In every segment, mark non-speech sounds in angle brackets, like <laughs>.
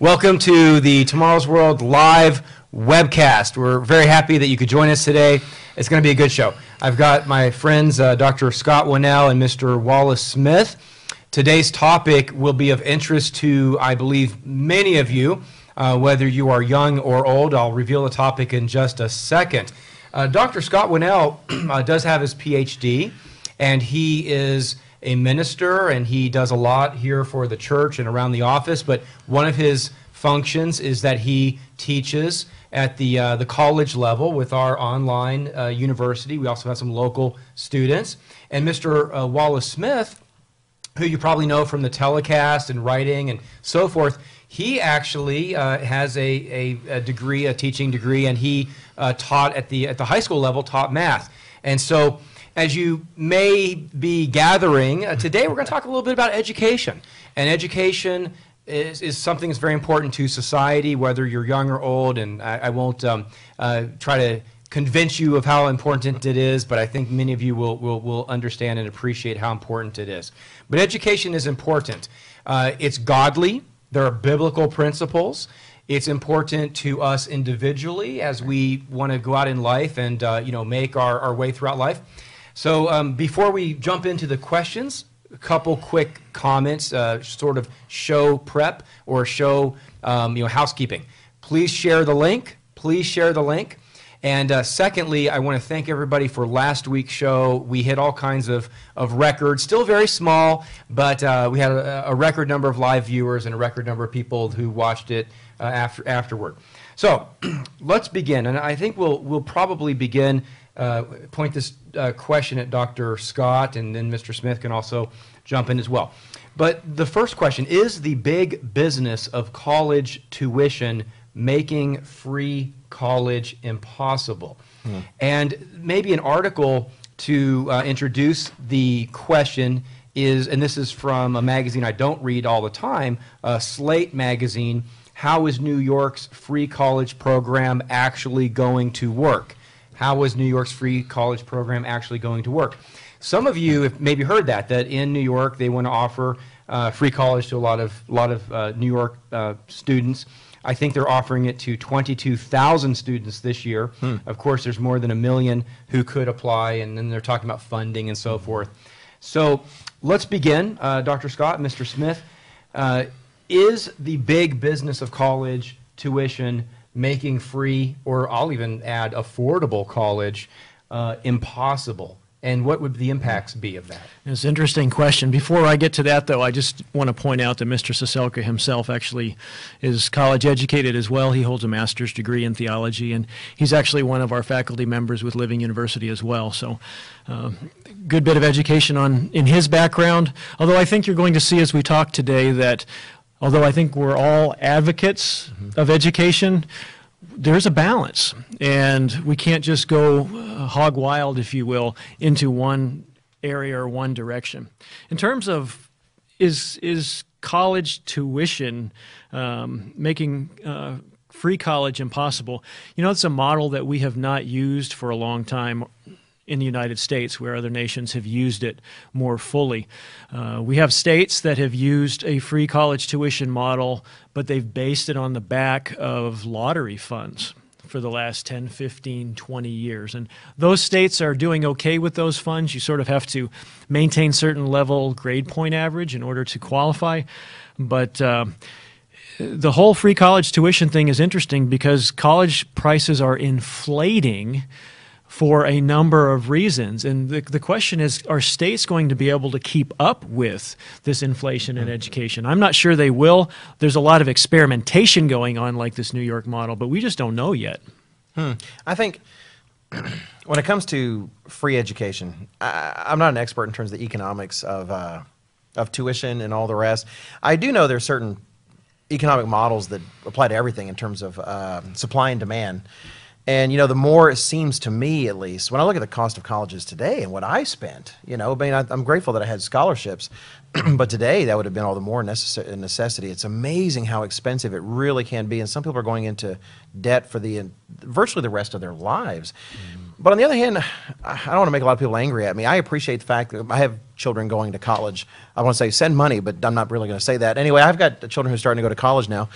Welcome to the Tomorrow's World live webcast. We're very happy that you could join us today. It's going to be a good show. I've got my friends, uh, Dr. Scott Winnail and Mr. Wallace Smith. Today's topic will be of interest to, I believe, many of you, uh, whether you are young or old. I'll reveal the topic in just a second. Uh, Dr. Scott Winnail <clears throat> uh, does have his PhD, and he is a minister, and he does a lot here for the church and around the office. But one of his functions is that he teaches at the uh, the college level with our online uh, university. We also have some local students, and Mr. Uh, Wallace Smith, who you probably know from the telecast and writing and so forth. He actually uh, has a, a, a, degree, a teaching degree, and he uh, taught at the at the high school level, taught math, and so as you may be gathering, uh, today we're going to talk a little bit about education. And education is, is something that's very important to society, whether you're young or old. And I, I won't um, uh, try to convince you of how important it is, but I think many of you will, will, will understand and appreciate how important it is. But education is important. Uh, it's godly, there are biblical principles. It's important to us individually as we want to go out in life and uh, you know make our, our way throughout life. So um, before we jump into the questions, a couple quick comments, uh, sort of show prep or show um, you know housekeeping. Please share the link. Please share the link. And uh, secondly, I want to thank everybody for last week's show. We hit all kinds of, of records, still very small, but uh, we had a, a, record number of live viewers and a record number of people who watched it uh, after, afterward. So <clears throat> let's begin. And I think we'll, we'll probably begin uh, point this uh, question at Dr. Scott, and then Mr. Smith can also jump in as well. But the first question is the big business of college tuition making free college impossible? Hmm. And maybe an article to uh, introduce the question is, and this is from a magazine I don't read all the time, uh, Slate magazine. How is New York's free college program actually going to work? How is New York's free college program actually going to work? Some of you have maybe heard that, that in New York they want to offer uh, free college to a lot of, lot of uh, New York uh, students. I think they're offering it to 22,000 students this year. Hmm. Of course, there's more than a million who could apply, and then they're talking about funding and so forth. So let's begin. Uh, Dr. Scott, Mr. Smith, uh, is the big business of college tuition making free, or I'll even add affordable college uh, impossible? And what would the impacts be of that? It's an interesting question. Before I get to that, though, I just want to point out that Mr. Saselka himself actually is college educated as well. He holds a master's degree in theology, and he's actually one of our faculty members with Living University as well. So, uh, good bit of education on in his background. Although I think you're going to see as we talk today that although I think we're all advocates mm-hmm. of education, there's a balance, and we can't just go uh, hog wild, if you will, into one area or one direction. In terms of is is college tuition um, making uh, free college impossible? You know, it's a model that we have not used for a long time in the United States, where other nations have used it more fully. Uh, we have states that have used a free college tuition model, but they've based it on the back of lottery funds for the last 10, 15, 20 years. And those states are doing okay with those funds. You sort of have to maintain certain level grade point average in order to qualify. But uh, the whole free college tuition thing is interesting because college prices are inflating for a number of reasons. And the, the question is are states going to be able to keep up with this inflation in education? I'm not sure they will. There's a lot of experimentation going on, like this New York model, but we just don't know yet. Hmm. I think <clears throat> when it comes to free education, I, am not an expert in terms of the economics of, uh, of tuition and all the rest. I do know there are certain economic models that apply to everything in terms of uh, supply and demand. And you know, the more it seems to me, at least, when I look at the cost of colleges today and what I spent, you know, I mean, I, am grateful that I had scholarships, <clears throat> but today that would have been all the more necess- necessity. It's amazing how expensive it really can be, and some people are going into debt for the in, virtually the rest of their lives. Mm. But on the other hand, I don't want to make a lot of people angry at me. I appreciate the fact that I have children going to college. I want to say send money, but I'm not really going to say that. Anyway, I've got children who are starting to go to college now.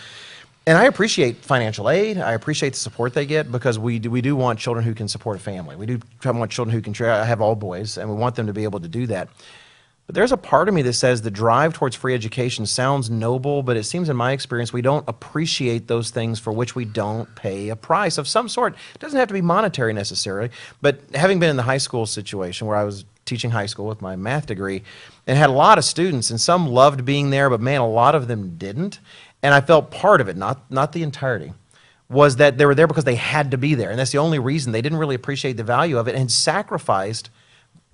And I appreciate financial aid. I appreciate the support they get because we do, we do want children who can support a family. We do want children who can. I have all boys, and we want them to be able to do that. But there's a part of me that says the drive towards free education sounds noble, but it seems in my experience we don't appreciate those things for which we don't pay a price of some sort. It doesn't have to be monetary necessarily, but having been in the high school situation where I was teaching high school with my math degree and had a lot of students and some loved being there, but man, a lot of them didn't. And I felt part of it, not not the entirety was that they were there because they had to be there. And that's the only reason they didn't really appreciate the value of it and sacrificed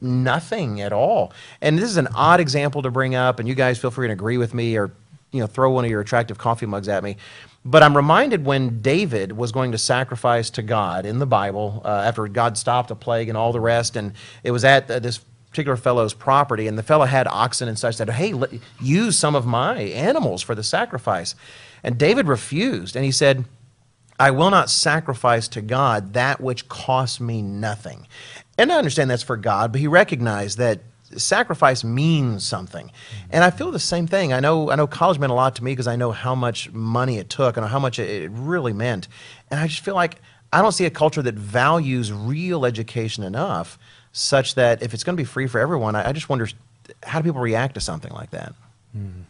nothing at all. And this is an odd example to bring up, and you guys feel free to agree with me or you know throw one of your attractive coffee mugs at me. But I'm reminded when David was going to sacrifice to God in the Bible uh, after God stopped a plague and all the rest, and it was at uh, this particular fellow's property, and the fellow had oxen and such. Said, "Hey, let, use some of my animals for the sacrifice," and David refused, and he said. I will not sacrifice to God that which costs me nothing. And I understand that's for God, but he recognized that sacrifice means something. Mm-hmm. And I feel the same thing. I know I know college meant a lot to me because I know how much money it took and how much it really meant. And I just feel like I don't see a culture that values real education enough such that if it's going to be free for everyone, I, I just wonder how do people react to something like that? Hmm.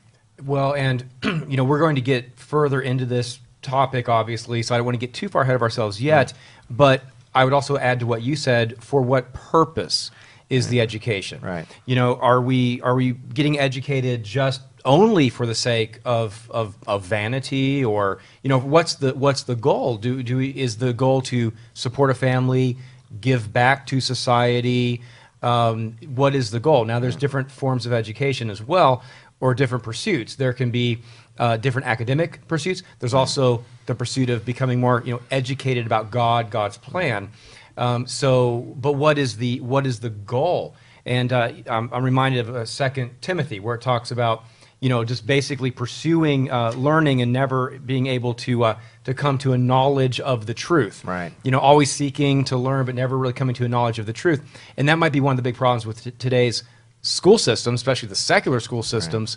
Well, and <clears throat> you know, we're going to get further into this topic, obviously, so I don't want to get too far ahead of ourselves hmm. yet. But I would also add to what you said: for what purpose is the education? Right. You know, are we are we getting educated just only for the sake of, of, of vanity, or you know, what's the what's the goal? Do do we, is the goal to support a family, give back to society? Um, what is the goal? Now, there's different forms of education as well, or different pursuits. There can be uh, different academic pursuits. There's also the pursuit of becoming more, you know, educated about God, God's plan. Um, so, but what is the what is the goal? And uh, I'm, I'm reminded of uh, Second Timothy, where it talks about, you know, just basically pursuing uh, learning and never being able to uh, to come to a knowledge of the truth. Right. You know, always seeking to learn, but never really coming to a knowledge of the truth. And that might be one of the big problems with t- today's school system, especially the secular school systems.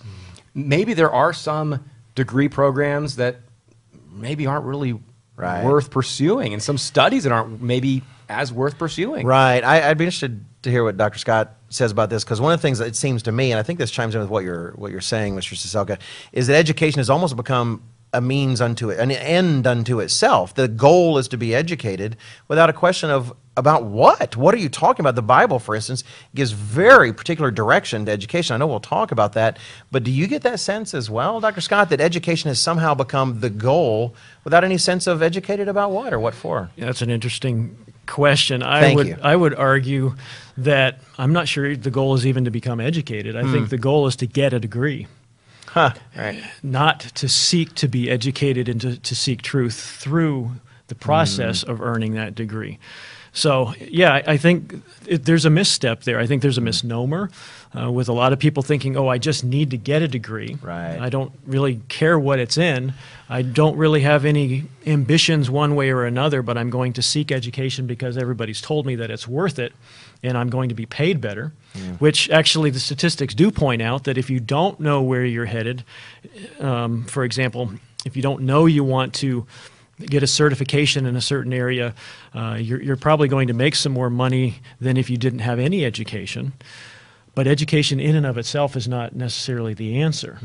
Maybe there are some degree programs that maybe aren't really Right. worth pursuing, and some studies that aren't maybe as worth pursuing. Right. I, I'd be interested to hear what Dr. Scott says about this because one of the things that it seems to me, and I think this chimes in with what you're what you're saying, Mr. Siselka, is that education has almost become a means unto it, an end unto itself. The goal is to be educated without a question of about what? What are you talking about? The Bible, for instance, gives very particular direction to education. I know we'll talk about that, but do you get that sense as well, Dr. Scott, that education has somehow become the goal without any sense of educated about what or what for? Yeah, that's an interesting question. I Thank would you. I would argue that I'm not sure the goal is even to become educated. I Hmm. think the goal is to get a degree, Huh. Right. not to seek to be educated and to, to seek truth through the process Hmm. of earning that degree. So yeah, I, I think it, there's a misstep there. I think there's a misnomer uh, with a lot of people thinking, "Oh, I just need to get a degree. Right. I don't really care what it's in. I don't really have any ambitions one way or another, but I'm going to seek education because everybody's told me that it's worth it and I'm going to be paid better. Which actually the statistics do point out that if you don't know where you're headed, um, for example, if you don't know you want to get a certification in a certain area, uh, you're, you're probably going to make some more money than if you didn't have any education. But education in and of itself is not necessarily the answer.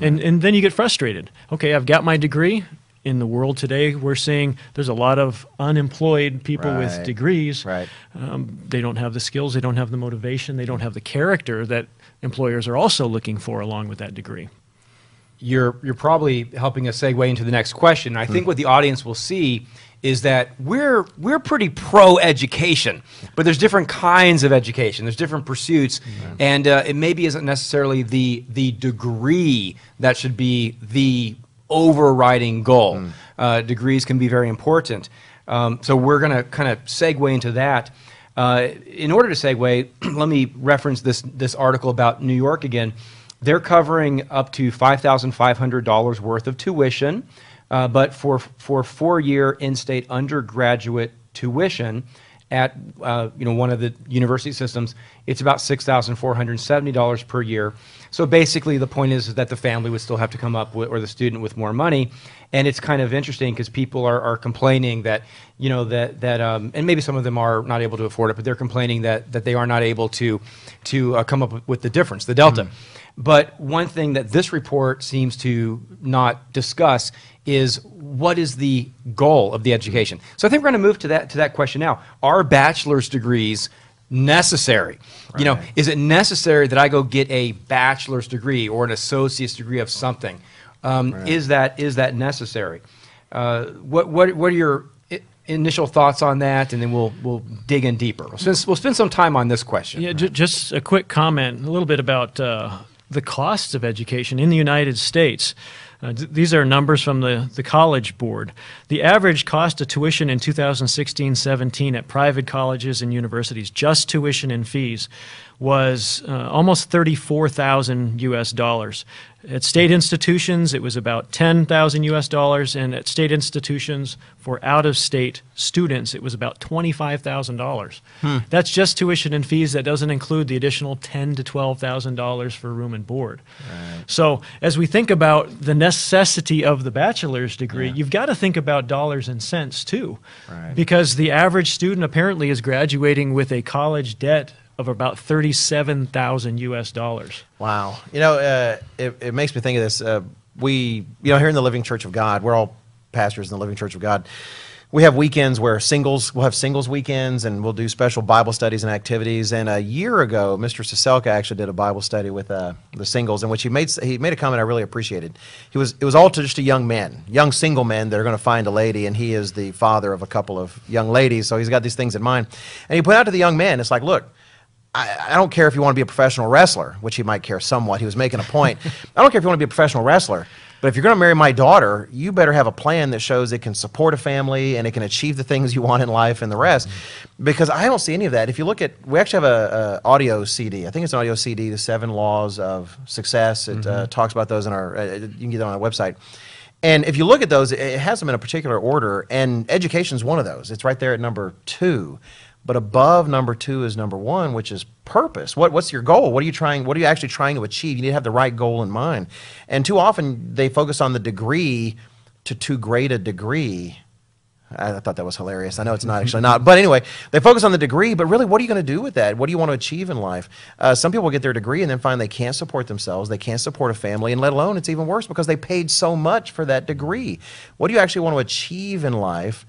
And, and then you get frustrated. Okay, I've got my degree. In the world today, we're seeing there's a lot of unemployed people with degrees. Right. Um, they don't have the skills, they don't have the motivation, they don't have the character that employers are also looking for along with that degree. You're you're probably helping us segue into the next question. I think what the audience will see is that we're we're pretty pro education, but there's different kinds of education. There's different pursuits, and uh, it maybe isn't necessarily the the degree that should be the overriding goal. Uh, degrees can be very important. Um, so we're going to kind of segue into that. Uh, in order to segue, <clears throat> let me reference this this article about New York again. They're covering up to five thousand five hundred dollars worth of tuition, uh, but for for four year in state undergraduate tuition, at uh, you know one of the university systems, it's about six thousand four hundred seventy dollars per year. So basically, the point is, that the family would still have to come up with, or the student with more money, and it's kind of interesting because people are, are complaining that you know that that um, and maybe some of them are not able to afford it, but they're complaining that that they are not able to to uh, come up with the difference, the delta. But one thing that this report seems to not discuss is what is the goal of the education. So I think we're going to move to that to that question now. Are bachelor's degrees necessary? You know, is it necessary that I go get a bachelor's degree or an associate's degree of something? Um, Is that is that necessary? Uh, what what what are your initial thoughts on that? And then we'll we'll dig in deeper. We'll spend, we'll spend some time on this question. Yeah, ju- just a quick comment, a little bit about uh, the costs of education in the United States. Uh, th- these are numbers from the, the College Board. The average cost of tuition in 2016 17 at private colleges and universities, just tuition and fees, was uh, almost 34,000 US dollars. At state institutions, it was about 10,000 US dollars, and at state institutions for out of state students, it was about $25,000. That's just tuition and fees. That doesn't include the additional ten to $12,000 for room and board. So, as we think about the necessity of the bachelor's degree, you've got to think about dollars and cents too. Right. Because the average student apparently is graduating with a college debt of about 37,000 US dollars. Wow. You know, uh, it, it makes me think of this. Uh, we, you know, here in the Living Church of God, we're all pastors in the Living Church of God. We have weekends where singles, we'll have singles weekends and we'll do special Bible studies and activities. And a year ago, Mr. Saselka actually did a Bible study with uh, the singles in which he made, he made a comment I really appreciated. He was, it was all to just to young men, young single men that are going to find a lady. And he is the father of a couple of young ladies. So he's got these things in mind. And he put out to the young men, it's like, look, I, I don't care if you want to be a professional wrestler, which he might care somewhat. He was making a point. <laughs> I don't care if you want to be a professional wrestler, but if you're going to marry my daughter, you better have a plan that shows it can support a family and it can achieve the things you want in life and the rest. Because I don't see any of that. If you look at, we actually have a, a audio CD. I think it's an audio CD, The Seven Laws of Success. It uh, talks about those in our. Uh, you can get them on our website. And if you look at those, it- it has them in a particular order, and education is one of those. It's right there at number two. But above number two is number one, which is purpose. What, what's your goal? What are you trying? What are you actually trying to achieve? You need to have the right goal in mind. And too often they focus on the degree to too great a degree. I thought that was hilarious. I know it's not actually not, but anyway, they focus on the degree. But really, what are you going to do with that? What do you want to achieve in life? Uh, some people get their degree and then find they can't support themselves, they can't support a family, and let alone it's even worse because they paid so much for that degree. What do you actually want to achieve in life,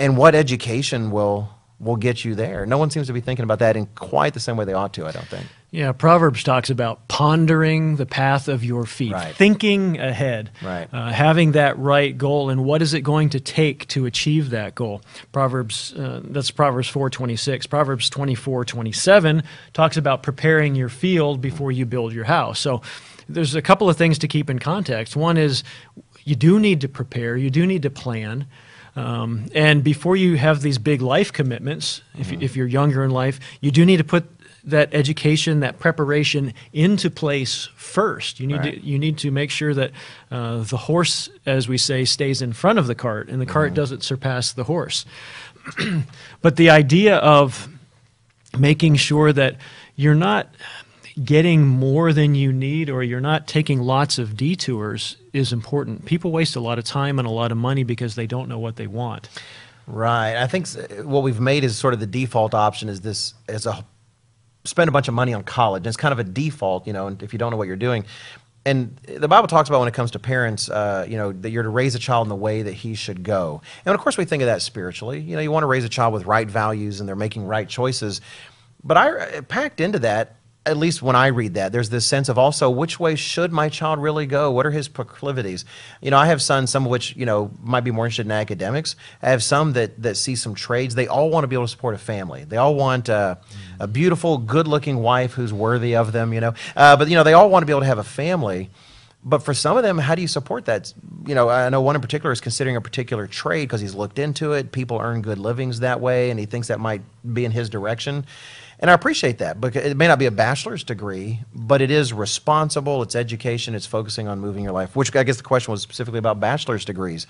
and what education will will get you there? No one seems to be thinking about that in quite the same way they ought to. I don't think. Yeah, Proverbs talks about pondering the path of your feet, Right. thinking ahead, Right. uh, having that right goal, and what is it going to take to achieve that goal? Proverbs, uh, that's Proverbs four twenty six. Proverbs twenty four twenty seven talks about preparing your field before you build your house. So there's a couple of things to keep in context. One is you do need to prepare, you do need to plan. Um, and before you have these big life commitments, if, you- if you're younger in life, you do need to put that education, that preparation into place first. You need Right. to you need to make sure that uh, the horse, as we say, stays in front of the cart, and the cart doesn't surpass the horse. <clears throat> but the idea of making sure that you're not getting more than you need or you're not taking lots of detours is important. People waste a lot of time and a lot of money because they don't know what they want. Right. I think what we've made is sort of the default option is this is a spend a bunch of money on college. And it's kind of a default, you know, and if you don't know what you're doing. And the Bible talks about when it comes to parents, uh, you know, that you're to raise a child in the way that he should go. And of course, we think of that spiritually. You know, you want to raise a child with right values and they're making right choices. But I packed into that, at least when I read that, there's this sense of also which way should my child really go? What are his proclivities? You know, I have sons, some of which, you know, might be more interested in academics. I have some that, that see some trades. They all want to be able to support a family. They all want uh, a beautiful, good looking wife who's worthy of them, you know. Uh, but, you know, they all want to be able to have a family. But for some of them, how do you support that? You know, I know one in particular is considering a particular trade because he's looked into it. People earn good livings that way, and he thinks that might be in his direction. And I appreciate that because it may not be a bachelor's degree, but it is responsible. It's education. It's focusing on moving your life. Which I guess the question was specifically about bachelor's degrees.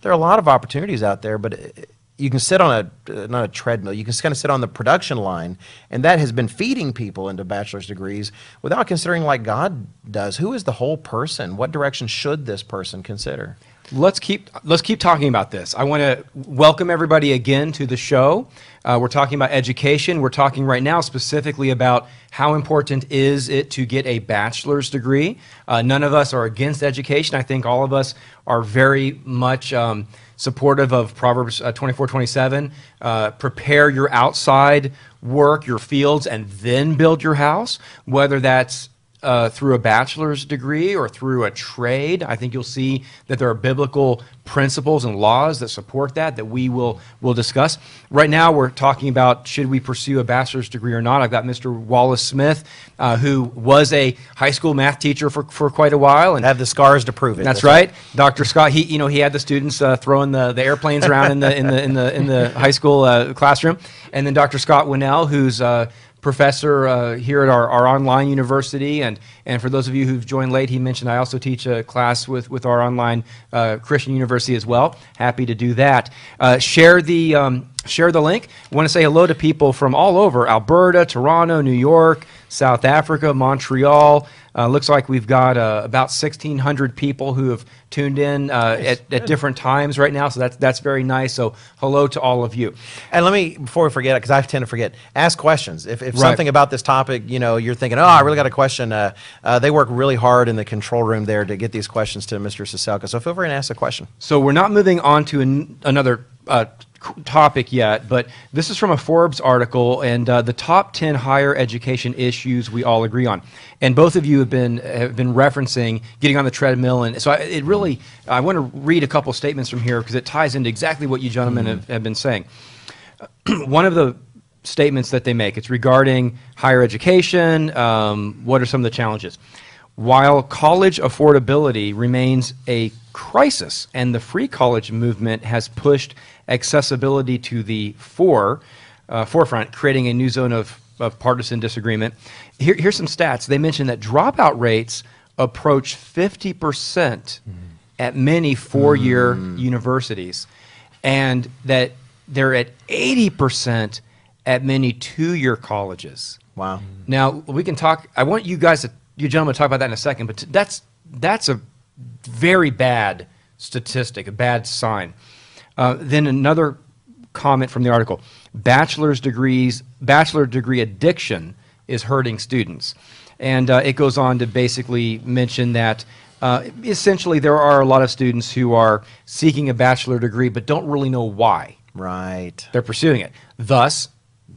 There are a lot of opportunities out there, but you can sit on a uh, not a treadmill. You can kind of sit on the production line, and that has been feeding people into bachelor's degrees without considering like God does. Who is the whole person? What direction should this person consider? Let's keep let's keep talking about this. I want to welcome everybody again to the show. Uh, we're talking about education. We're talking right now specifically about how important is it to get a bachelor's degree. Uh, none of us are against education. I think all of us are very much um, supportive of Proverbs uh, 24, 27. Uh, prepare your outside work, your fields, and then build your house. Whether that's uh, through a bachelor's degree or through a trade. I think you'll see that there are biblical principles and laws that support that that we will will discuss. Right now, we're talking about should we pursue a bachelor's degree or not. I've got Mr. Wallace Smith, uh, who was a high school math teacher for, for quite a while, and Have the scars to prove it. that's right. Dr. Scott, he, you know, he had the students uh, throwing the, the airplanes around in the, in the, in the, in the high school uh, classroom. And then Dr. Scott Winnail, who's uh, professor uh, here at our, our online university. And, and for those of you who've joined late, he mentioned I also teach a class with, with our online uh, Christian university as well. Happy to do that. Uh, share the, um, share the link. I want to say hello to people from all over Alberta, Toronto, New York, South Africa, Montreal. Uh, looks like we've got uh, about 1,600 people who have tuned in uh, at, at different times right now, so that's, that's very nice. So, hello to all of you. And let me, before we forget it, because I tend to forget, ask questions. If, if Right. something about this topic, you know, you're thinking, oh, I really got a question, uh, they work really hard in the control room there to get these questions to Mr. Siselka. So feel free and ask a question. So, we're not moving on to an, another uh, topic yet, but this is from a Forbes article and uh, the top 10 higher education issues we all agree on. And both of you have been, have been referencing getting on the treadmill. And so, I, it really, I want to read a couple statements from here because it ties into exactly what you gentlemen have, have been saying. <clears throat> one of the statements that they make. It's regarding higher education um, what are some of the challenges? While college affordability remains a crisis and the free college movement has pushed accessibility to the fore, uh, forefront creating a new zone of, of partisan disagreement Here, here's some stats. They mentioned that dropout rates approach 50% at many four-year universities and that they're at 80% at many two-year colleges. Wow. Now, we can talk I want you guys to you gentlemen to talk about that in a second, but t- that's that's a very bad statistic, a bad sign. Uh, then another comment from the article: bachelor's degrees, bachelor degree addiction is hurting students, and uh, it goes on to basically mention that. Uh, essentially, there are a lot of students who are seeking a bachelor degree but don't really know why Right. they're pursuing it. Thus,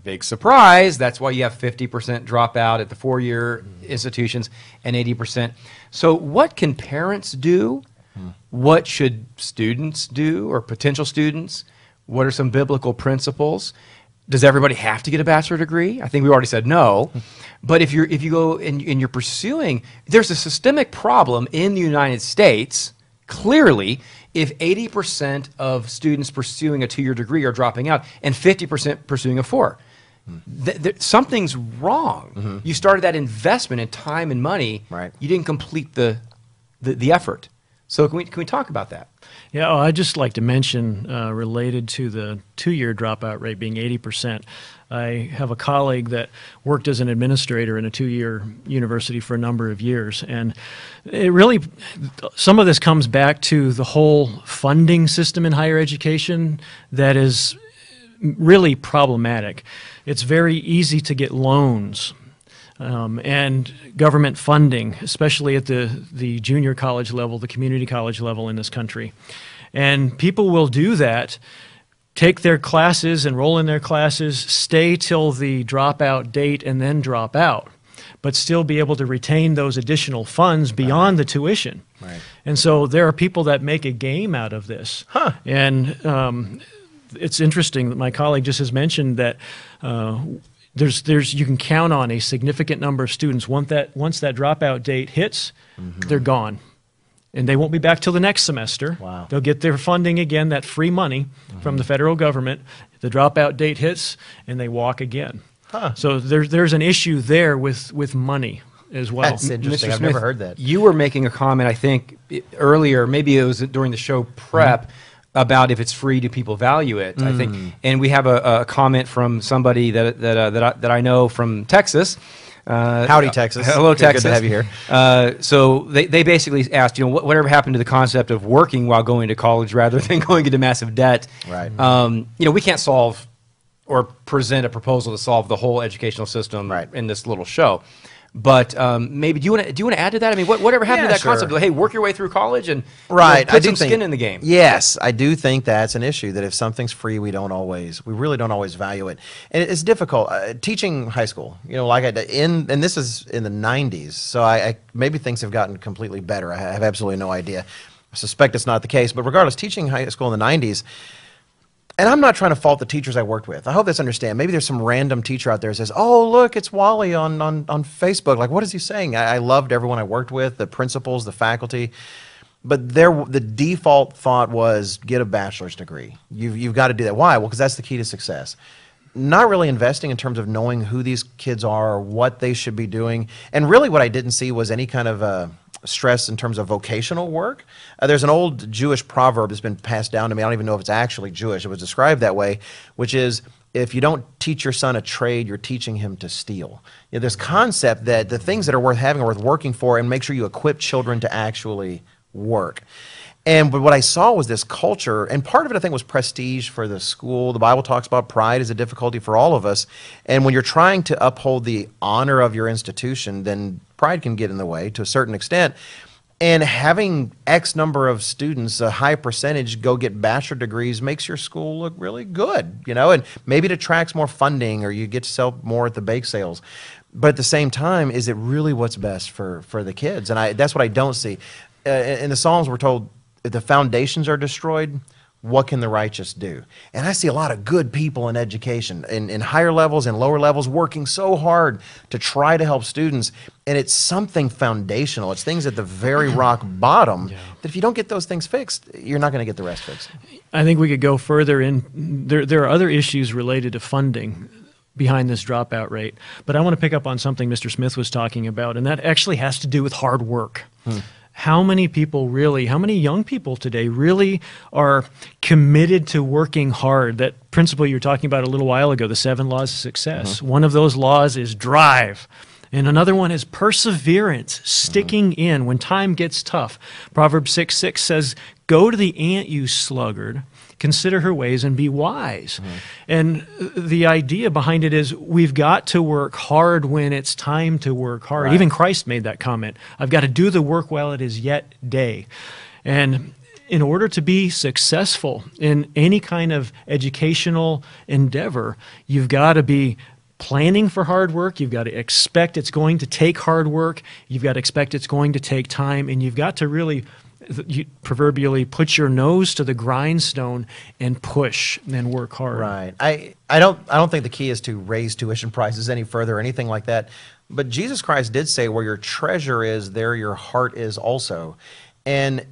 big surprise, that's why you have 50% dropout at the four year mm-hmm. institutions and 80%. So, what can parents do? Hmm. What should students do or potential students? What are some biblical principles? Does everybody have to get a bachelor degree? I think we already said no. <laughs> But if you're if you go and, and you're pursuing, there's a systemic problem in the United States clearly if 80% of students pursuing a two-year degree are dropping out and 50% pursuing a four th- th- something's wrong. You started that investment in time and money. Right. you didn't complete the, the, the effort. So can we, can we talk about that? Yeah, oh, I'd just like to mention, uh, related to the two-year dropout rate being 80%, I have a colleague that worked as an administrator in a two-year university for a number of years, and it really, some of this comes back to the whole funding system in higher education that is really problematic. It's very easy to get loans um, and government funding, especially at the, the junior college level, the community college level in this country. And people will do that, take their classes, enroll in their classes, stay till the dropout date, and then drop out, but still be able to retain those additional funds beyond the tuition. Right. And so there are people that make a game out of this. Huh. And um, it's interesting that my colleague just has mentioned that uh, there's, there's, you can count on a significant number of students. Once that, once that dropout date hits, mm-hmm. they're gone. And they won't be back till the next semester. Wow. They'll get their funding again, that free money mm-hmm. from the federal government. The dropout date hits, and they walk again. Huh. So there's, there's an issue there with, with money as well. That's interesting. Mr. I've never heard that. You were making a comment, I think, earlier, maybe it was during the show prep, mm-hmm. About if it's free, do people value it? I think, and we have a, a comment from somebody that that uh, that, I, that I know from Texas. Uh, Howdy, Texas. Hello, Good- good to Texas. have you here. Uh, so they, they basically asked, you know, what, whatever happened to the concept of working while going to college rather than <laughs> going into massive debt? Right. Um, you know, we can't solve or present a proposal to solve the whole educational system Right. in this little show. But um, maybe do you want to do you want to add to that? I mean, what, whatever happened Yeah, to that sure. concept? Of, hey, work your way through college and you know, Right. put I some think, skin in the game. Yes, I do think that's an issue. That if something's free, we don't always, we really don't always value it, and it's difficult. Uh, teaching high school, you know, like I did in, and this is in the '90s, so I, I maybe things have gotten completely better. I have absolutely no idea. I suspect it's not the case, but regardless, teaching high school in the '90s. And I'm not trying to fault the teachers I worked with. I hope that's understand. Maybe there's some random teacher out there who says, "Oh, look, it's Wally on on, on Facebook." Like, what is he saying? I, I loved everyone I worked with, the principals, the faculty, but there the default thought was get a bachelor's degree. You've you've got to do that. Why? Well, because that's the key to success. Not really investing in terms of knowing who these kids are or what they should be doing. And really, what I didn't see was any kind of uh, stress in terms of vocational work. Uh, there's an old Jewish proverb that's been passed down to me. I don't even know if it's actually Jewish. It was described that way, which is if you don't teach your son a trade, you're teaching him to steal. You know, this concept that the things that are worth having are worth working for, and make sure you equip children to actually work. And but what I saw was this culture, and part of it I think was prestige for the school. The Bible talks about pride is a difficulty for all of us. And when you're trying to uphold the honor of your institution, then pride can get in the way to a certain extent. And having X number of students, a high percentage, go get bachelor degrees makes your school look really good, you know, and maybe it attracts more funding or you get to sell more at the bake sales. But at the same time, is it really what's best for, for the kids? And I, that's what I don't see. Uh, in the Psalms, we're told if the foundations are destroyed, what can the righteous do? And I see a lot of good people in education, in, in higher levels and lower levels, working so hard to try to help students. And it's something foundational. It's things at the very <clears throat> rock bottom that if you don't get those things fixed, you're not going to get the rest fixed. I think we could go further in. There, there are other issues related to funding behind this dropout rate, but I want to pick up on something Mr. Smith was talking about, and that actually has to do with hard work. Hmm. How many people really, how many young people today really are committed to working hard? That principle you were talking about a little while ago, the seven laws of success. Uh-huh. One of those laws is drive. And another one is perseverance, uh-huh. sticking in when time gets tough. Proverbs 6 6 says, Go to the ant, you sluggard, consider her ways and be wise. Mm-hmm. And the idea behind it is we've got to work hard when it's time to work hard. Right. Even Christ made that comment I've got to do the work while it is yet day. And in order to be successful in any kind of educational endeavor, you've got to be planning for hard work. You've got to expect it's going to take hard work. You've got to expect it's going to take time. And you've got to really, you proverbially, put your nose to the grindstone and push and work hard. Right. I, I don't I don't think the key is to raise tuition prices any further or anything like that. But Jesus Christ did say, "Where your treasure is, there your heart is also." And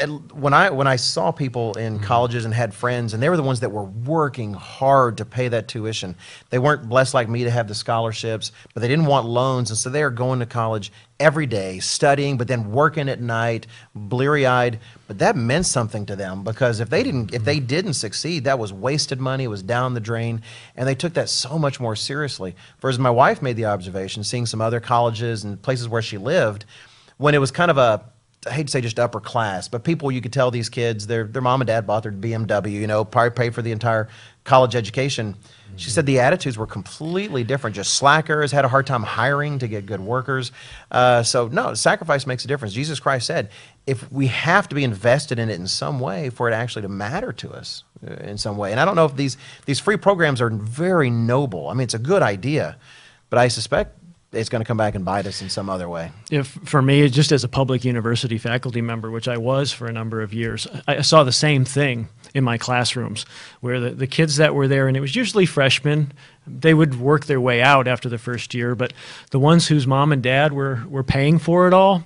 and when I when I saw people in mm-hmm. colleges and had friends, and they were the ones that were working hard to pay that tuition. They weren't blessed like me to have the scholarships, but they didn't want loans, and so they are going to college every day, studying, but then working at night, bleary-eyed. But that meant something to them because if they didn't if they mm-hmm. didn't succeed, that was wasted money, it was down the drain, and they took that so much more seriously. Whereas my wife made the observation, seeing some other colleges and places where she lived, when it was kind of a I hate to say just upper class, but people you could tell these kids their their mom and dad bought their BMW, you know, probably paid for the entire college education. She said the attitudes were completely different. Just slackers had a hard time hiring to get good workers. Uh, so no, sacrifice makes a difference. Jesus Christ said, if we have to be invested in it in some way for it actually to matter to us uh, in some way. And I don't know if these these free programs are very noble. I mean, it's a good idea, but I suspect it's going to come back and bite us in some other way. if for me, just as a public university faculty member, which I was for a number of years, I saw the same thing in my classrooms where the, the kids that were there, and it was usually freshmen, they would work their way out after the first year, but the ones whose mom and dad were, were paying for it all,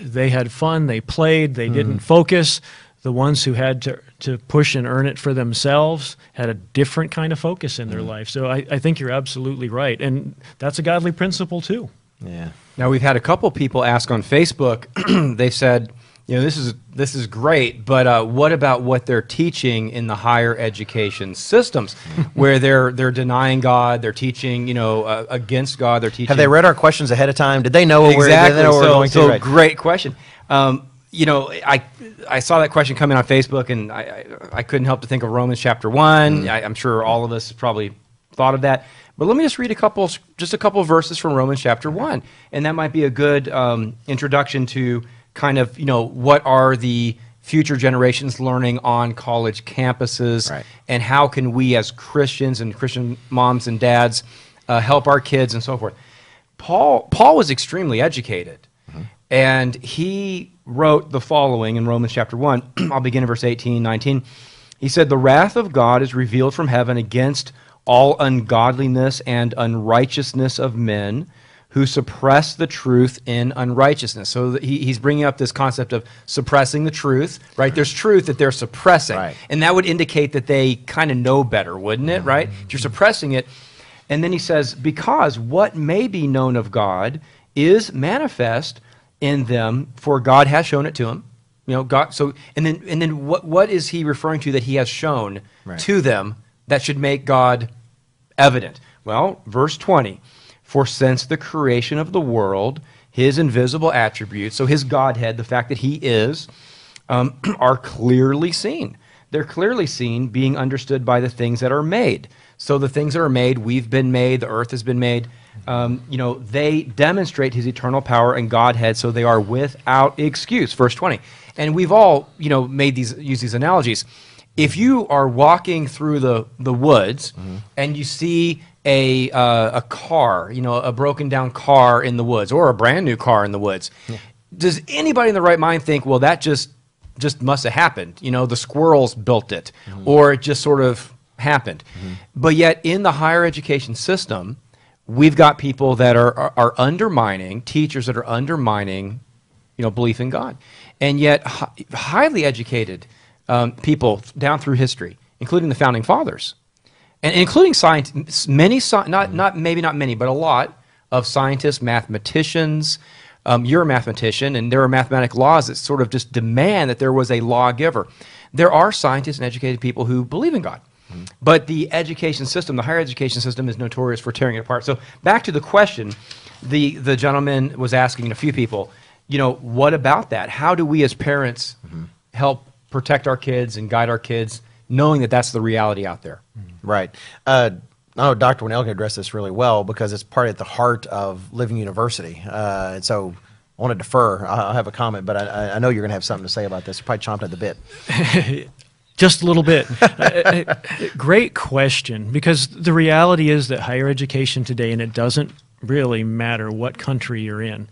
they had fun, they played, they hmm. didn't focus. The ones who had to, to push and earn it for themselves had a different kind of focus in their life. So I, I think you're absolutely right. And that's a godly principle, too. Yeah. Now we've had a couple people ask on Facebook. <clears throat> they said, you know, this is this is great, but uh, what about what they're teaching in the higher education systems, <laughs> where they're they're denying God, they're teaching, you know, uh, against God, they're teaching. Have they read our questions ahead of time? Did they know what we're, exactly? they know what we're so, going so to? Right. great question. Um, you know, I I saw that question come in on Facebook, and I I, I couldn't help to think of Romans chapter one. Mm. I, I'm sure all of us probably thought of that. But let me just read a couple, just a couple of verses from Romans chapter one, and that might be a good um, introduction to kind of you know what are the future generations learning on college campuses, Right. and how can we as Christians and Christian moms and dads uh, help our kids and so forth. Paul Paul was extremely educated, and he wrote the following in Romans chapter one. <clears throat> I'll begin in verse 18, 19. He said, "The wrath of God is revealed from heaven against all ungodliness and unrighteousness of men." Who suppress the truth in unrighteousness. So he, he's bringing up this concept of suppressing the truth, right? There's truth that they're suppressing. Right. And that would indicate that they kind of know better, wouldn't it, right? Mm-hmm. If you're suppressing it. And then he says, because what may be known of God is manifest in them, for God has shown it to him. You know, God so and then and then what what is he referring to that he has shown Right. to them that should make God evident? Well, verse 20. For since the creation of the world, his invisible attributes, so his Godhead, the fact that he is, um, <clears throat> are clearly seen. They're clearly seen being understood by the things that are made. So the things that are made, we've been made, the earth has been made. Um, you know, they demonstrate his eternal power and Godhead, so they are without excuse. Verse 20. And we've all, you know, made these use these analogies. If you are walking through the, the woods and you see a, uh, a car, you know, a broken down car in the woods or a brand new car in the woods, does anybody in the right mind think, well, that just just must have happened? You know, the squirrels built it, mm-hmm. or it just sort of happened. Mm-hmm. But yet, in the higher education system, we've got people that are, are, are undermining teachers that are undermining you know, belief in God. And yet, hi- highly educated um, people down through history, including the founding fathers, and including scientists, many, not, mm-hmm. not maybe not many, but a lot of scientists, mathematicians. Um, you're a mathematician, and there are mathematic laws that sort of just demand that there was a lawgiver. There are scientists and educated people who believe in God. But the education system, the higher education system, is notorious for tearing it apart. So back to the question, the the gentleman was asking a few people, you know, what about that? How do we as parents help protect our kids and guide our kids, knowing that that's the reality out there? Right. Uh, I know Dr. Winnail can address this really well because it's part at the heart of Living University. Uh, and so I want to defer. I'll have a comment, but I, I know you're going to have something to say about this. You're probably chomping at the bit. <laughs> Just a little bit. <laughs> Uh, uh, uh, Great question, because the reality is that higher education today, and it doesn't really matter what country you're in,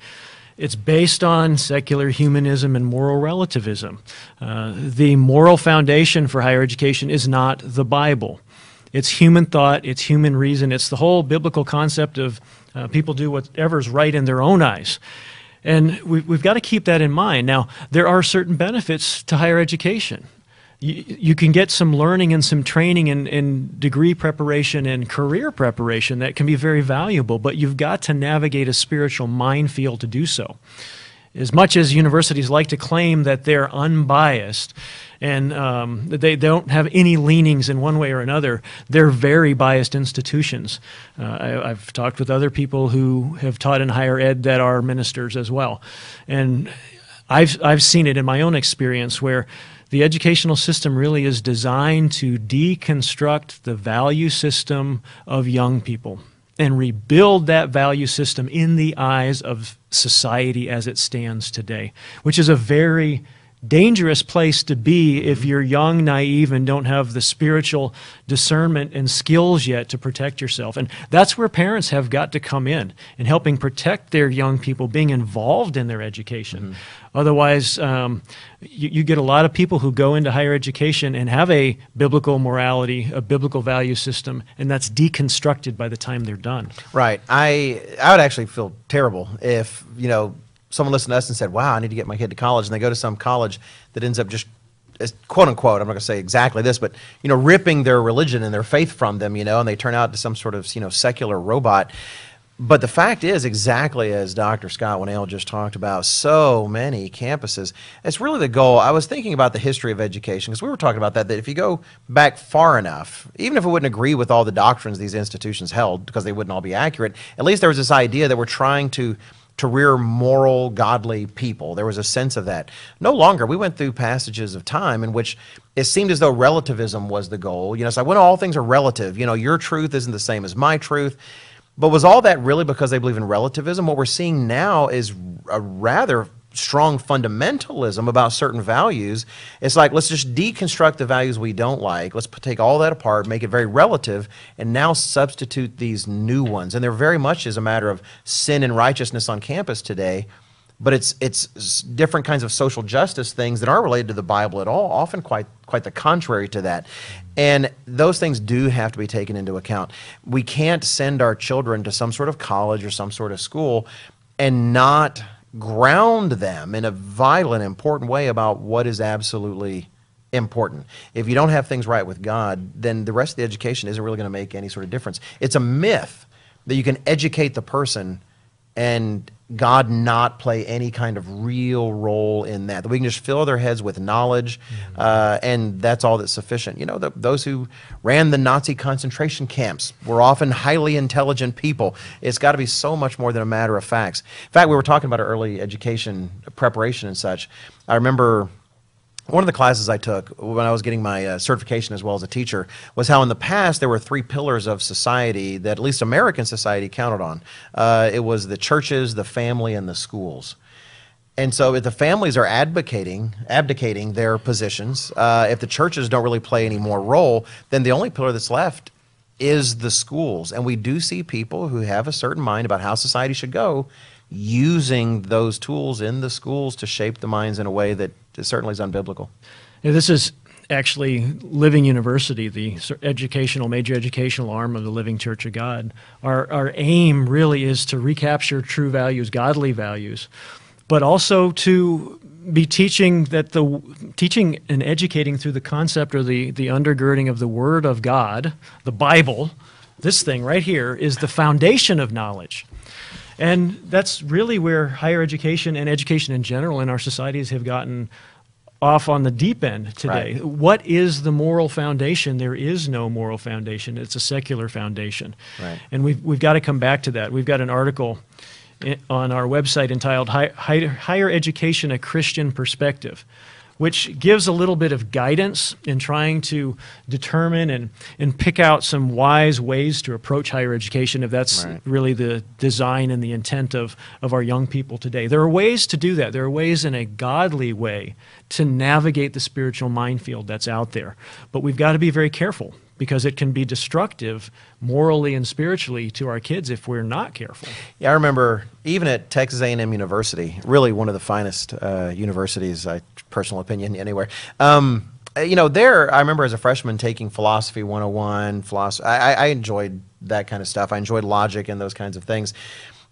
it's based on secular humanism and moral relativism. Uh, the moral foundation for higher education is not the Bible. It's human thought, it's human reason, it's the whole biblical concept of uh, people do whatever's right in their own eyes. And we, we've got to keep that in mind. Now, there are certain benefits to higher education. You, you can get some learning and some training and, and degree preparation and career preparation that can be very valuable, but you've got to navigate a spiritual minefield to do so. As much as universities like to claim that they're unbiased and um, they don't have any leanings in one way or another, they're very biased institutions. Uh, I, I've talked with other people who have taught in higher ed that are ministers as well. And I've, I've seen it in my own experience where the educational system really is designed to deconstruct the value system of young people and rebuild that value system in the eyes of society as it stands today, which is a very dangerous place to be if you're young, naive, and don't have the spiritual discernment and skills yet to protect yourself. And that's where parents have got to come in in helping protect their young people, being involved in their education. Otherwise, um, you, you get a lot of people who go into higher education and have a biblical morality, a biblical value system, and that's deconstructed by the time they're done. Right. I I would actually feel terrible if you know someone listened to us and said, "Wow, I need to get my kid to college," and they go to some college that ends up just quote unquote, I'm not going to say exactly this, but you know, ripping their religion and their faith from them, you know, and they turn out to some sort of you know secular robot. But the fact is, exactly as Dr. Scott Winnail just talked about, so many campuses. It's really the goal. I was thinking about the history of education because we were talking about that. That if you go back far enough, even if it wouldn't agree with all the doctrines these institutions held, because they wouldn't all be accurate, at least there was this idea that we're trying to to rear moral, godly people. There was a sense of that. No longer. We went through passages of time in which it seemed as though relativism was the goal. You know, it's like when all things are relative. You know, your truth isn't the same as my truth. But was all that really because they believe in relativism? What we're seeing now is a rather strong fundamentalism about certain values. It's like, let's just deconstruct the values we don't like. Let's take all that apart, make it very relative, and now substitute these new ones. And they're very much as a matter of sin and righteousness on campus today but it's it's different kinds of social justice things that aren't related to the Bible at all. Often quite quite the contrary to that, and those things do have to be taken into account. We can't send our children to some sort of college or some sort of school and not ground them in a vital and important way about what is absolutely important. If you don't have things right with God, then the rest of the education isn't really going to make any sort of difference. It's a myth that you can educate the person and God not play any kind of real role in that. That we can just fill their heads with knowledge, mm-hmm. uh, and that's all that's sufficient. You know, the, those who ran the Nazi concentration camps were often highly intelligent people. It's got to be so much more than a matter of facts. In fact, we were talking about early education preparation and such. I remember one of the classes I took when I was getting my uh, certification as well as a teacher was how in the past there were three pillars of society that at least American society counted on. Uh, it was the churches, the family, and the schools. And so if the families are advocating, abdicating their positions, uh, if the churches don't really play any more role, then the only pillar that's left is the schools. And we do see people who have a certain mind about how society should go using those tools in the schools to shape the minds in a way that certainly is unbiblical. Yeah, this is actually Living University, the educational, major educational arm of the Living Church of God. Our, our aim really is to recapture true values, godly values, but also to be teaching that the teaching and educating through the concept or the, the undergirding of the Word of God, the Bible, this thing right here is the foundation of knowledge. And that's really where higher education and education in general in our societies have gotten off on the deep end today. Right. What is the moral foundation? There is no moral foundation. It's a secular foundation. Right. And we've, we've got to come back to that. We've got an article on our website entitled Higher Education, A Christian Perspective which gives a little bit of guidance in trying to determine and, and pick out some wise ways to approach higher education if that's right. really the design and the intent of, of our young people today. There are ways to do that. There are ways in a godly way to navigate the spiritual minefield that's out there. But we've got to be very careful because it can be destructive morally and spiritually to our kids if we're not careful. Yeah, I remember even at Texas A&M University, really one of the finest uh, universities, I personal opinion <laughs> anywhere. Um, you know, there I remember as a freshman taking philosophy 101, philosophy. I, I enjoyed that kind of stuff. I enjoyed logic and those kinds of things.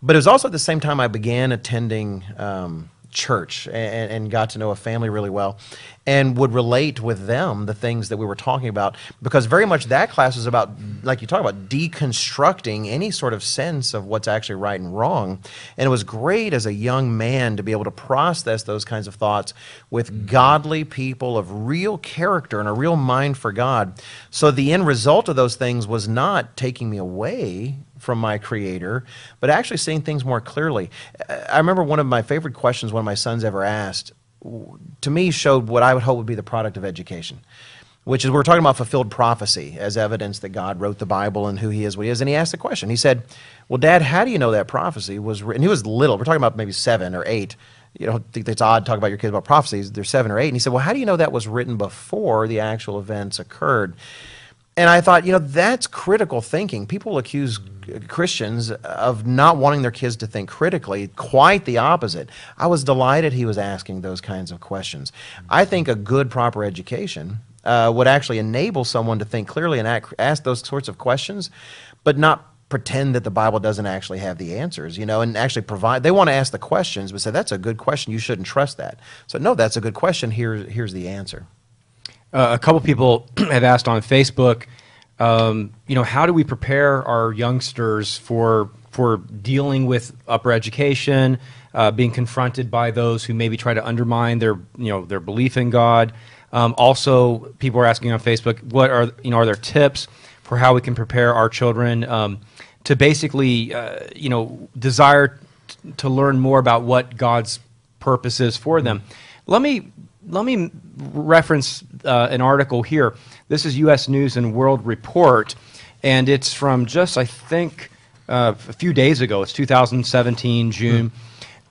But it was also at the same time I began attending um, church and, and, got to know a family really well and would relate with them the things that we were talking about. Because very much that class was about like you talk about deconstructing any sort of sense of what's actually right and wrong. And it was great as a young man to be able to process those kinds of thoughts with godly people of real character and a real mind for god. So the end result of those things was not taking me away from my creator, but actually seeing things more clearly. I remember one of my favorite questions one of my sons ever asked to me showed what I would hope would be the product of education, which is we're talking about fulfilled prophecy as evidence that God wrote the Bible and who He is, what He is. And he asked the question. He said, "Well, Dad, how do you know that prophecy was written?" He was little. We're talking about maybe seven or eight. You know, think it's odd to talk about your kids about prophecies. They're seven or eight. And he said, "Well, how do you know that was written before the actual events occurred?" And I thought, you know, that's critical thinking. People accuse Christians of not wanting their kids to think critically. Quite the opposite. I was delighted he was asking those kinds of questions. I think a good, proper education uh, would actually enable someone to think clearly and ask, ask those sorts of questions, but not pretend that the Bible doesn't actually have the answers, you know, and actually provide. They want to ask the questions, but say, that's a good question. You shouldn't trust that. So, no, that's a good question. Here, here's the answer. Uh, a couple people <clears throat> have asked on Facebook, um, you know, how do we prepare our youngsters for for dealing with upper education, uh, being confronted by those who maybe try to undermine their, you know, their belief in God. Um, also, people are asking on Facebook, what are, you know, are there tips for how we can prepare our children um, to basically, uh, you know, desire t- to learn more about what God's purpose is for them? Let me let me reference uh, an article here. This is U.S. News and World Report, and it's from just I think uh, a few days ago. It's 2017 June,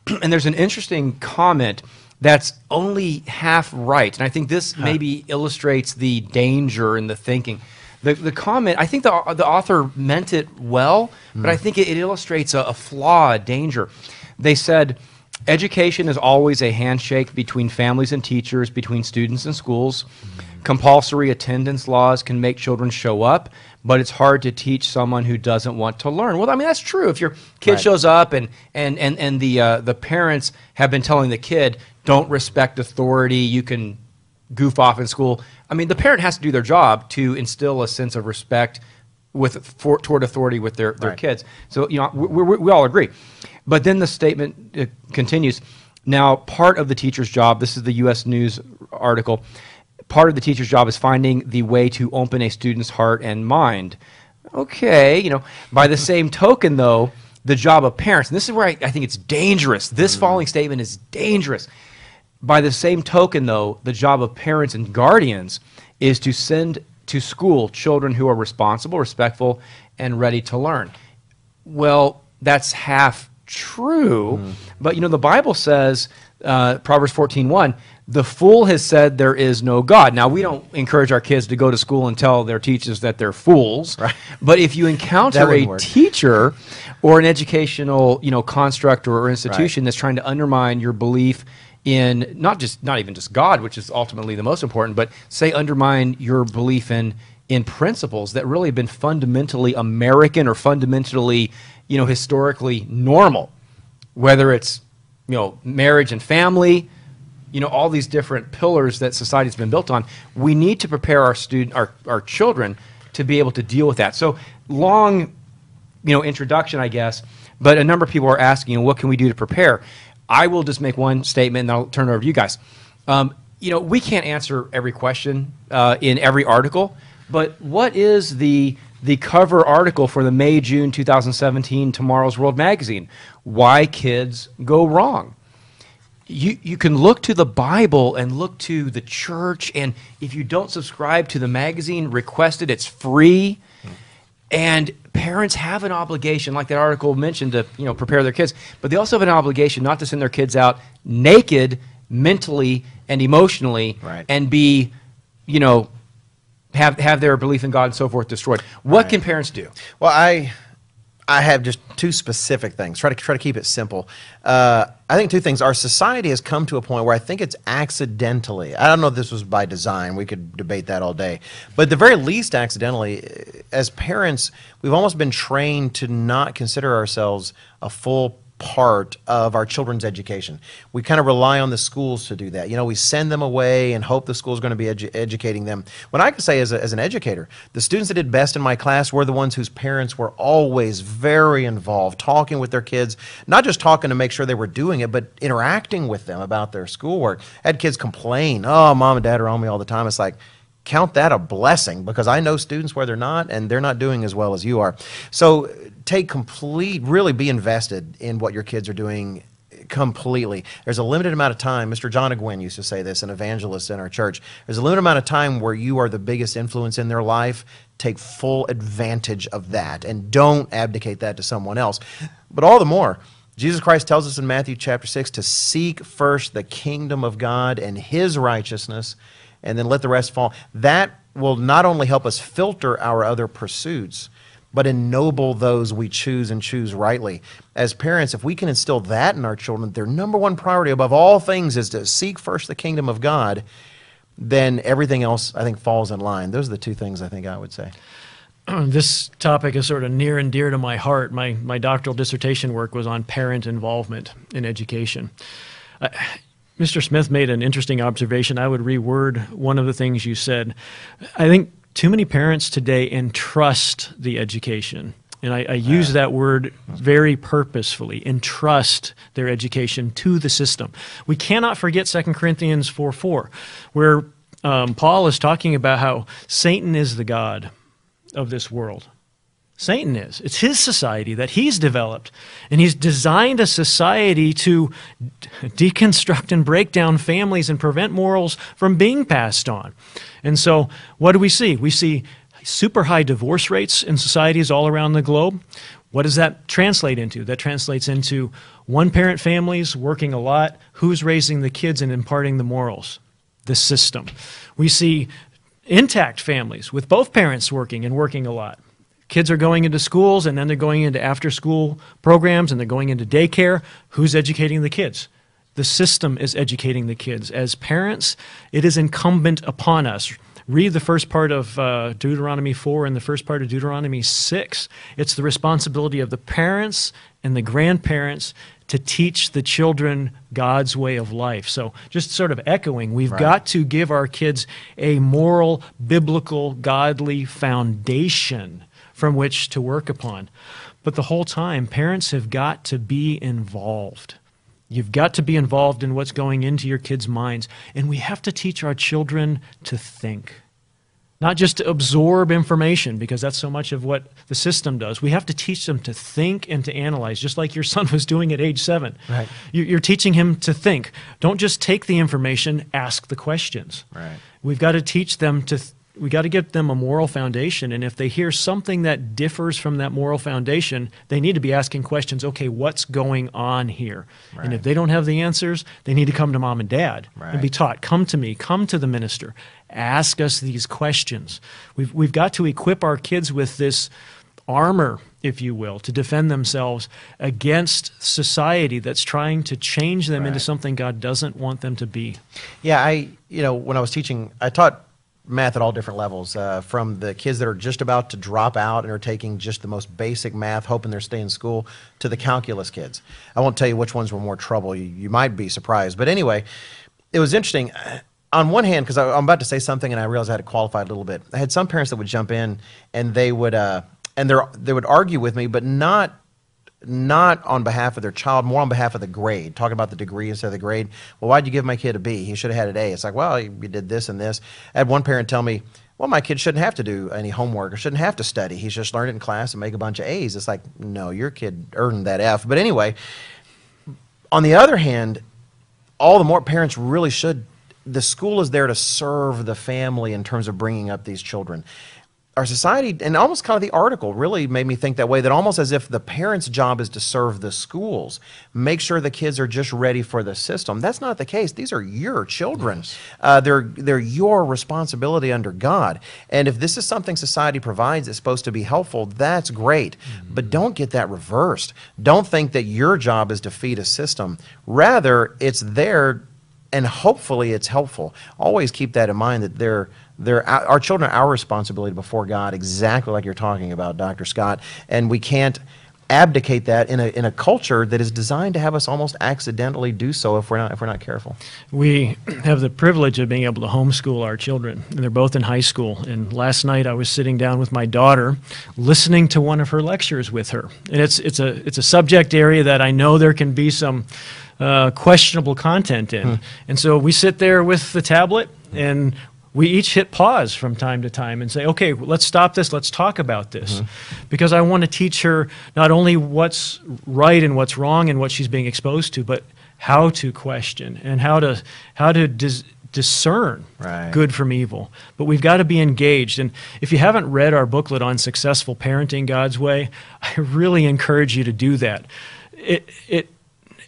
<clears throat> and there's an interesting comment that's only half right, and I think this maybe illustrates the danger in the thinking. The, the comment, I think the, the author meant it well, but I think it, it illustrates a, a flaw, a danger. They said, Education is always a handshake between families and teachers, between students and schools. Compulsory attendance laws can make children show up, but it's hard to teach someone who doesn't want to learn. Well, I mean that's true. If your kid Right. shows up and and and and the uh, the parents have been telling the kid, "Don't respect authority. You can goof off in school." I mean, the parent has to do their job to instill a sense of respect with for, toward authority with their, their Right. kids. So you know, we, we, we all agree. But then the statement uh, continues. Now, part of the teacher's job. This is the U.S. News article. Part of the teacher's job is finding the way to open a student's heart and mind. Okay, you know. By the same <laughs> token, though, the job of parents. And this is where I, I think it's dangerous. This following statement is dangerous. By the same token, though, the job of parents and guardians is to send to school children who are responsible, respectful, and ready to learn. Well, that's half true, but you know the Bible says, uh, Proverbs fourteen one, the fool has said there is no God. Now we don't encourage our kids to go to school and tell their teachers that they're fools, <laughs> Right. but if you encounter a work. teacher or an educational you know construct or institution that's trying to undermine your belief in not just not even just God, which is ultimately the most important, but say undermine your belief in in principles that really have been fundamentally American or fundamentally you know historically normal, whether it's you know marriage and family, you know all these different pillars that society's been built on. We need to prepare our student our our children to be able to deal with that. So long you know, introduction, I guess. But a number of people are asking, what can we do to prepare? I will just make one statement, and I'll turn it over to you guys. Um, you know, we can't answer every question uh, in every article, but what is the the cover article for the May June 2017 Tomorrow's World magazine? Why kids go wrong you, you can look to the Bible and look to the church, and if you don't subscribe to the magazine, request it. It's free. And parents have an obligation, like that article mentioned, to you know prepare their kids. But they also have an obligation not to send their kids out naked, mentally and emotionally, Right. and be, you know, have have their belief in God and so forth destroyed. What Right. can parents do? Well, I I have just two specific things. Try to try to keep it simple. Uh, I think two things. Our society has come to a point where I think it's accidentally. I don't know if this was by design. We could debate that all day. But at the very least, accidentally, as parents, we've almost been trained to not consider ourselves a full part of our children's education. We kind of rely on the schools to do that. You know, we send them away and hope the school's going to be edu- educating them. What I can say as, a, as an educator, the students that did best in my class were the ones whose parents were always very involved, talking with their kids, not just talking to make sure they were doing it, but interacting with them about their schoolwork. I had kids complain, oh, mom and dad are on me all the time. It's like, count that a blessing because I know students where they're not and they're not doing as well as you are. So take complete, really be invested in what your kids are doing completely. There's a limited amount of time. Mr. John Ogwyn used to say this, an evangelist in our church. There's a limited amount of time where you are the biggest influence in their life. Take full advantage of that and don't abdicate that to someone else. But all the more, Jesus Christ tells us in Matthew chapter 6 to seek first the kingdom of God and his righteousness and then let the rest fall. That will not only help us filter our other pursuits, but ennoble those we choose and choose rightly. As parents, if we can instill that in our children, their number one priority above all things is to seek first the kingdom of God, then everything else, I think, falls in line. Those are the two things I think I would say. <clears throat> this topic is sort of near and dear to my heart. My, my doctoral dissertation work was on parent involvement in education. Uh, Mr. Smith made an interesting observation. I would reword one of the things you said. I think too many parents today entrust the education And I, I use that word very purposefully, entrust their education to the system. We cannot forget 2 Corinthians 4 4, where um, Paul is talking about how Satan is the God of this world. Satan is. It's his society that he's developed. And he's designed a society to <laughs> deconstruct and break down families and prevent morals from being passed on. And so, what do we see? We see super high divorce rates in societies all around the globe. What does that translate into? That translates into one parent families working a lot. Who's raising the kids and imparting the morals? The system. We see intact families with both parents working and working a lot. Kids are going into schools and then they're going into after school programs and they're going into daycare. Who's educating the kids? The system is educating the kids. As parents, it is incumbent upon us read the first part of uh, Deuteronomy 4 and the first part of Deuteronomy 6. It's the responsibility of the parents and the grandparents to teach the children God's way of life. So, just sort of echoing, we've Right. got to give our kids a moral, biblical, godly foundation from which to work upon. But the whole time, parents have got to be involved. You've got to be involved in what's going into your kids' minds. And we have to teach our children to think, not just to absorb information, because that's so much of what the system does. We have to teach them to think and to analyze, just like your <laughs> son was doing at age seven. Right. You- You're teaching him to think. Don't just take the information, ask the questions. Right. We've got to teach them to, we got to give them a moral foundation. And if they hear something that differs from that moral foundation, they need to be asking questions okay, what's going on here? And if they don't have the answers, they need to come to mom and dad and be taught come to me, come to the minister, ask us these questions. We've, we've got to equip our kids with this armor, if you will, to defend themselves against society that's trying to change them into something God doesn't want them to be. Yeah, I you know when I was teaching, I taught math at all different levels, uh, from the kids that are just about to drop out and are taking just the most basic math, hoping they're staying in school, to the calculus kids. I won't tell you which ones were more trouble. You, you might be surprised, but anyway, it was interesting. On one hand, because I'm about to say something and I realized I had to qualify a little bit. I had some parents that would jump in and they would uh, and they would argue with me, but not not on behalf of their child, more on behalf of the grade, talking about the degree instead of the grade. Well, why'd you give my kid a B? He should have had an A. It's like, well, you did this and this. I had one parent tell me, well, my kid shouldn't have to do any homework or shouldn't have to study. He's just learned it in class and make a bunch of A's. It's like, no, your kid earned that F. But anyway, on the other hand, all the more parents really should the school is there to serve the family in terms of bringing up these children our society and almost kind of the article really made me think that way that almost as if the parents job is to serve the schools make sure the kids are just ready for the system. That's not the case. These are your children. Uh, they're they're your responsibility under god. And if this is something society provides that's supposed to be helpful that's great. But don't get that reversed. Don't think that your job is to feed a system. Rather it's there and hopefully it's helpful. Always keep that in mind that they're, they're our children are our responsibility before God, exactly like you're talking about, Dr. Scott. And we can't abdicate that in a, in a culture that is designed to have us almost accidentally do so if we're not, if we're not careful. We <clears throat> have the privilege of being able to homeschool our children, and they're both in high school. And last night I was sitting down with my daughter, listening to one of her lectures with her. And it's, it's, a, it's a subject area that I know there can be some uh, questionable content in. And so we sit there with the tablet, and we each hit pause from time to time and say, okay, let's stop this, let's talk about this. Mm-hmm. Because I want to teach her not only what's right and what's wrong and what she's being exposed to, but how to question and how to, how to dis- discern Right. good from evil. But we've got to be engaged. And if you haven't read our booklet on successful parenting God's way, I really encourage you to do that. It, it,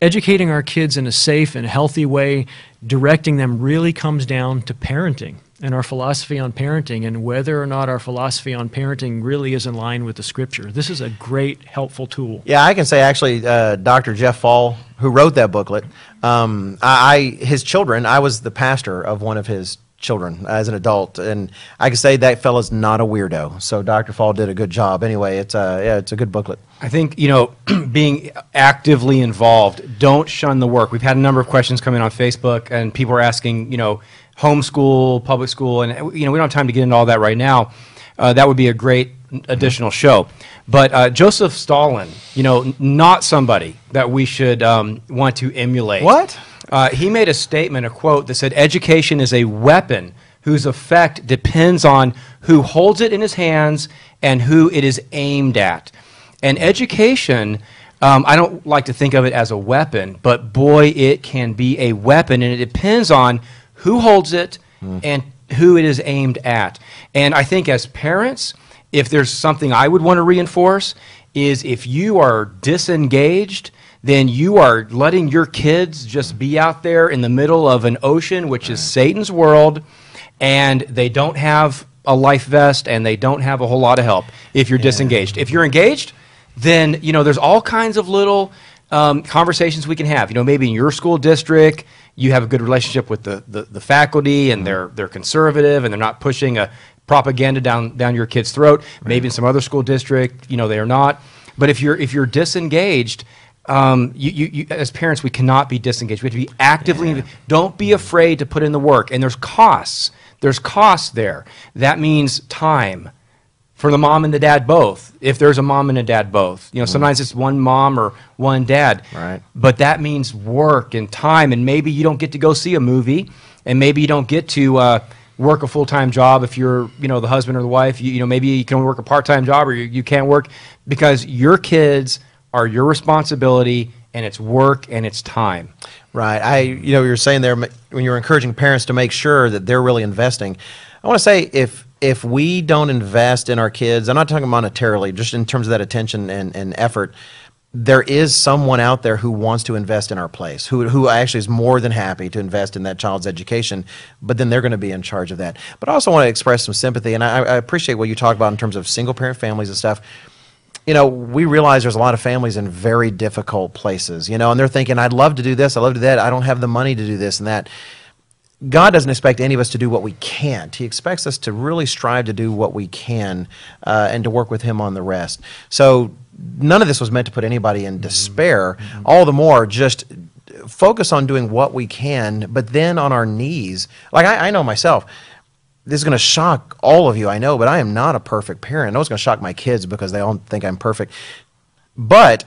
educating our kids in a safe and healthy way, directing them really comes down to parenting and our philosophy on parenting and whether or not our philosophy on parenting really is in line with the scripture. This is a great, helpful tool. Yeah, I can say actually, uh, Dr. Jeff Fall, who wrote that booklet, um, I, I his children. I was the pastor of one of his children as an adult, and I can say that fella's not a weirdo. So Dr. Fall did a good job. Anyway, it's a yeah, it's a good booklet. I think, you know, <clears throat> being actively involved, don't shun the work. We've had a number of questions come in on Facebook, and people are asking, you know, homeschool, public school, and, you know, we don't have time to get into all that right now. Uh, that would be a great additional show. But uh, Joseph Stalin, you know, not somebody that we should um, want to emulate. What? Uh, he made a statement, a quote that said, Education is a weapon whose effect depends on who holds it in his hands and who it is aimed at. And education, um, I don't like to think of it as a weapon, but boy, it can be a weapon, and it depends on who holds it and who it is aimed at. And I think as parents, if there's something I would want to reinforce, is if you are disengaged, then you are letting your kids just be out there in the middle of an ocean, which is Satan's world, and they don't have a life vest and they don't have a whole lot of help if you're disengaged. If you're engaged, then you know there's all kinds of little um, conversations we can have. You know, maybe in your school district, you have a good relationship with the, the, the faculty and they're they're conservative and they're not pushing a propaganda down down your kid's throat. Maybe in some other school district, you know, they are not. But if you're if you're disengaged, um, you, you, you, as parents, we cannot be disengaged. We have to be actively. Don't be afraid to put in the work. And there's costs. There's costs there. That means time for the mom and the dad both. If there's a mom and a dad both, you know, sometimes it's one mom or one dad. Right. But that means work and time, and maybe you don't get to go see a movie, and maybe you don't get to uh, work a full time job if you're, you know, the husband or the wife. You, you know, maybe you can only work a part time job, or you, you can't work because your kids are your responsibility, and it's work and it's time. Right. I, you know, you're saying there when you're encouraging parents to make sure that they're really investing. I want to say if if we don't invest in our kids, I'm not talking monetarily, just in terms of that attention and, and effort. There is someone out there who wants to invest in our place, who, who actually is more than happy to invest in that child's education, but then they're going to be in charge of that. But I also want to express some sympathy, and I, I appreciate what you talk about in terms of single parent families and stuff you know, we realize there's a lot of families in very difficult places, you know, and they're thinking, I'd love to do this, I'd love to do that, I don't have the money to do this and that. God doesn't expect any of us to do what we can't. He expects us to really strive to do what we can uh, and to work with Him on the rest. So, none of this was meant to put anybody in despair. All the more, just focus on doing what we can, but then on our knees. Like, I, I know myself this is going to shock all of you, I know, but I am not a perfect parent. I know it's going to shock my kids because they all think I'm perfect. But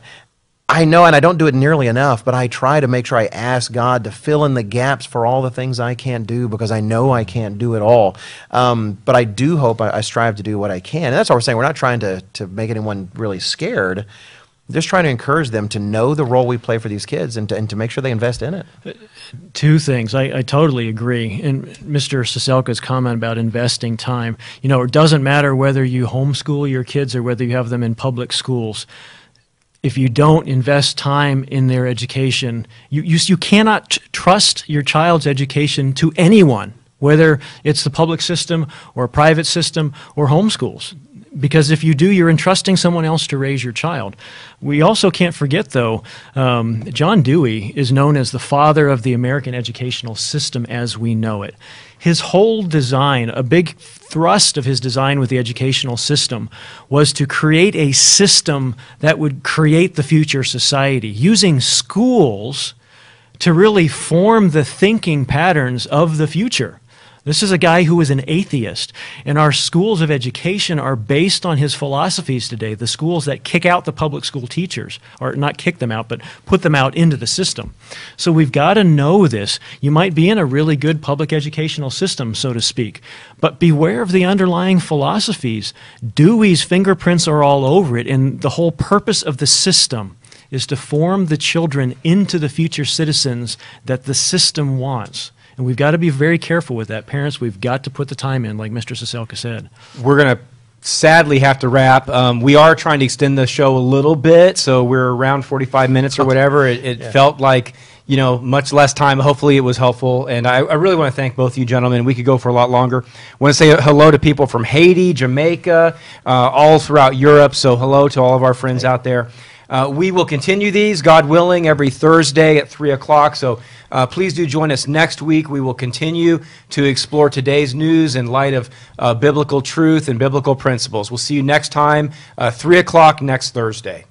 I know, and I don't do it nearly enough, but I try to make sure I ask God to fill in the gaps for all the things I can't do because I know I can't do it all. Um, but I do hope I, I strive to do what I can. And that's what we're saying. We're not trying to, to make anyone really scared. Just trying to encourage them to know the role we play for these kids and to, and to make sure they invest in it. Two things. I, I totally agree. And Mr. Siselka's comment about investing time, you know, it doesn't matter whether you homeschool your kids or whether you have them in public schools. If you don't invest time in their education, you, you, you cannot trust your child's education to anyone, whether it's the public system or a private system or homeschools because if you do, you're entrusting someone else to raise your child. We also can't forget, though, um, John Dewey is known as the father of the American educational system as we know it. His whole design, a big thrust of his design with the educational system, was to create a system that would create the future society using schools to really form the thinking patterns of the future. This is a guy who is an atheist, and our schools of education are based on his philosophies today. The schools that kick out the public school teachers, or not kick them out, but put them out into the system. So we've got to know this. You might be in a really good public educational system, so to speak, but beware of the underlying philosophies. Dewey's fingerprints are all over it, and the whole purpose of the system is to form the children into the future citizens that the system wants. And we've got to be very careful with that. Parents, we've got to put the time in, like Mr. Siselka said. We're going to sadly have to wrap. Um, we are trying to extend the show a little bit, so we're around 45 minutes or whatever. It, it felt like, you know, much less time. Hopefully it was helpful. And I, I really want to thank both of you gentlemen. We could go for a lot longer. I want to say hello to people from Haiti, Jamaica, uh, all throughout Europe. So hello to all of our friends out there. Uh, we will continue these, God willing, every Thursday at 3 o'clock. So uh, please do join us next week. We will continue to explore today's news in light of uh, biblical truth and biblical principles. We'll see you next time, uh, 3 o'clock next Thursday.